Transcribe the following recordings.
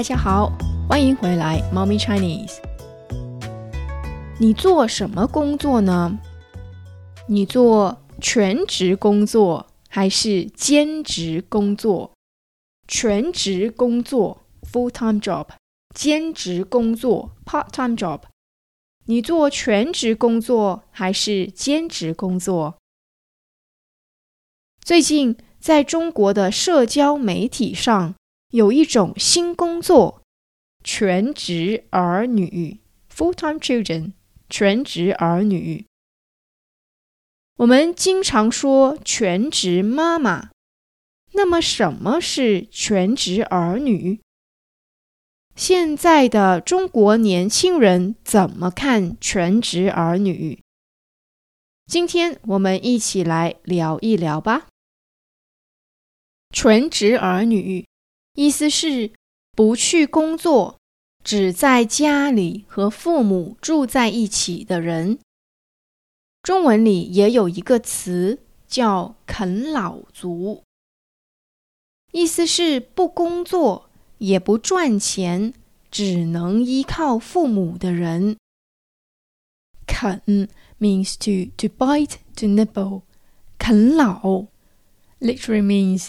大家好，欢迎回来，猫咪 Chinese。你做什么工作呢？你做全职工作还是兼职工作？全职工作 （full-time job），兼职工作 （part-time job）。你做全职工作还是兼职工作？最近在中国的社交媒体上。有一种新工作，全职儿女 （full-time children）。全职儿女，我们经常说全职妈妈。那么，什么是全职儿女？现在的中国年轻人怎么看全职儿女？今天我们一起来聊一聊吧。全职儿女。意思是不去工作，只在家里和父母住在一起的人。中文里也有一个词叫“啃老族”，意思是不工作也不赚钱，只能依靠父母的人。啃 means to to bite to nibble，啃老 literally means。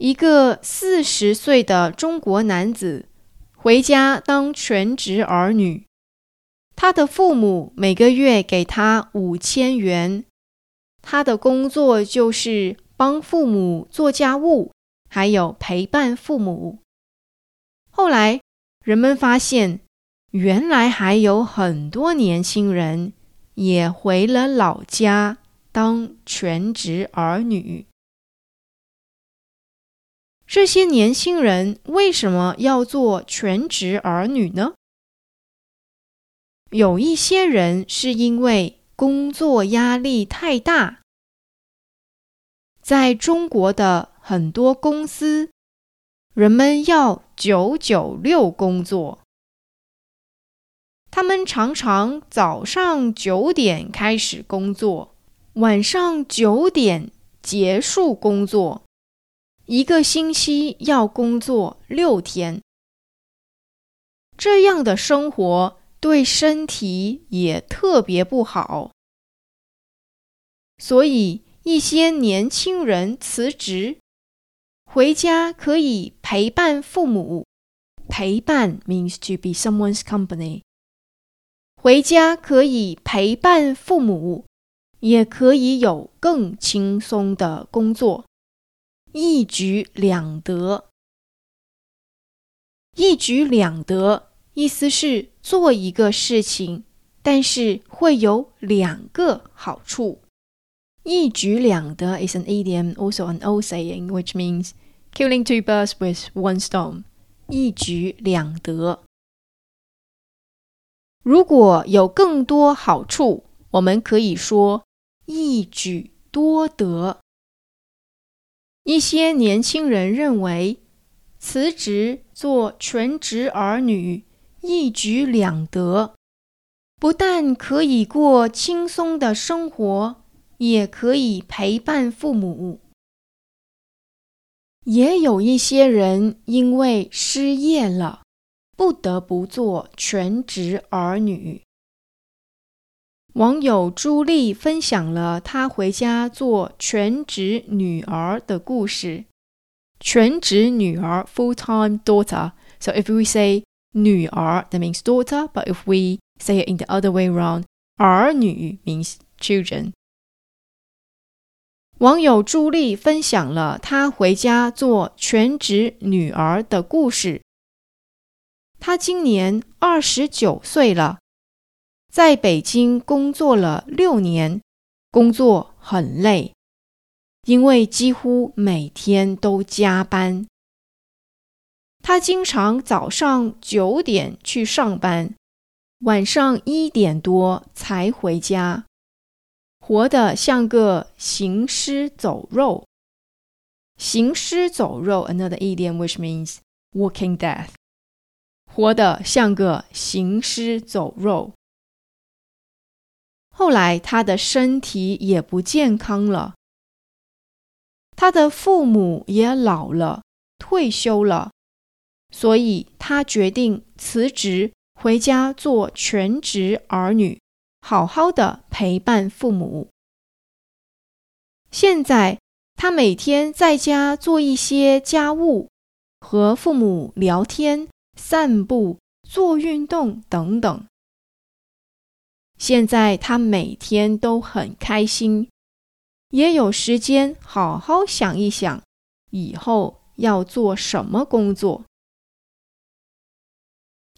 一个四十岁的中国男子回家当全职儿女，他的父母每个月给他五千元，他的工作就是帮父母做家务，还有陪伴父母。后来人们发现，原来还有很多年轻人也回了老家当全职儿女。这些年轻人为什么要做全职儿女呢？有一些人是因为工作压力太大，在中国的很多公司，人们要九九六工作，他们常常早上九点开始工作，晚上九点结束工作。一个星期要工作六天，这样的生活对身体也特别不好。所以一些年轻人辞职，回家可以陪伴父母。陪伴 means to be someone's company。回家可以陪伴父母，也可以有更轻松的工作。一举两得，一举两得，意思是做一个事情，但是会有两个好处。一举两得 is an idiom, also an old saying, which means killing two birds with one stone. 一举两得。如果有更多好处，我们可以说一举多得。 一些年轻人认为，辞职做全职儿女一举两得，不但可以过轻松的生活，也可以陪伴父母。也有一些人因为失业了，不得不做全职儿女。网友朱莉分享了她回家做全职女儿的故事。全职女儿 （full-time daughter）。So if we say 女儿 that means daughter, but if we say it in the other way around, 儿女 means children. 网友朱莉分享了她回家做全职女儿的故事。她今年二十九岁了。在北京工作了六年，工作很累，因为几乎每天都加班。他经常早上九点去上班，晚上一点多才回家，活得像个行尸走肉。行尸走肉，another idiom which means walking death，活得像个行尸走肉。后来他的身体也不健康了，他的父母也老了，退休了，所以他决定辞职回家做全职儿女，好好的陪伴父母。现在他每天在家做一些家务，和父母聊天、散步、做运动等等。现在他每天都很开心，也有时间好好想一想以后要做什么工作。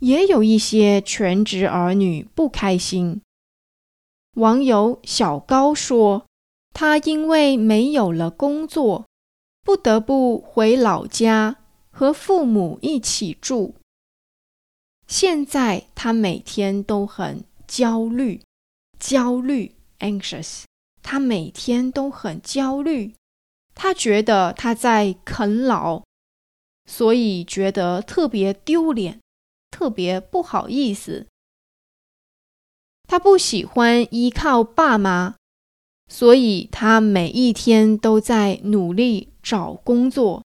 也有一些全职儿女不开心。网友小高说：“他因为没有了工作，不得不回老家和父母一起住。现在他每天都很……”焦虑，焦虑，anxious。他每天都很焦虑，他觉得他在啃老，所以觉得特别丢脸，特别不好意思。他不喜欢依靠爸妈，所以他每一天都在努力找工作，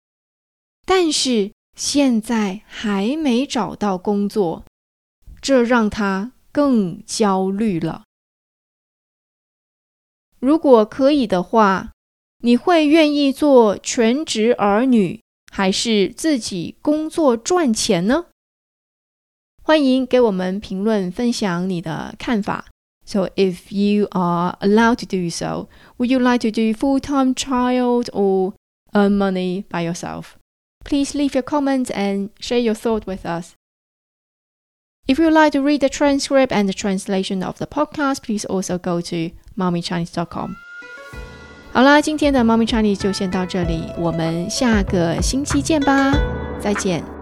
但是现在还没找到工作，这让他。更焦虑了。如果可以的话，你会愿意做全职儿女，还是自己工作赚钱呢？欢迎给我们评论分享你的看法。So, if you are allowed to do so, would you like to do full-time child or earn money by yourself? Please leave your comments and share your thought with us. If you'd like to read the transcript and the translation of the podcast, please also go to mommychinese.com. 好啦，今天的 Mommy Chinese 就先到这里，我们下个星期见吧，再见。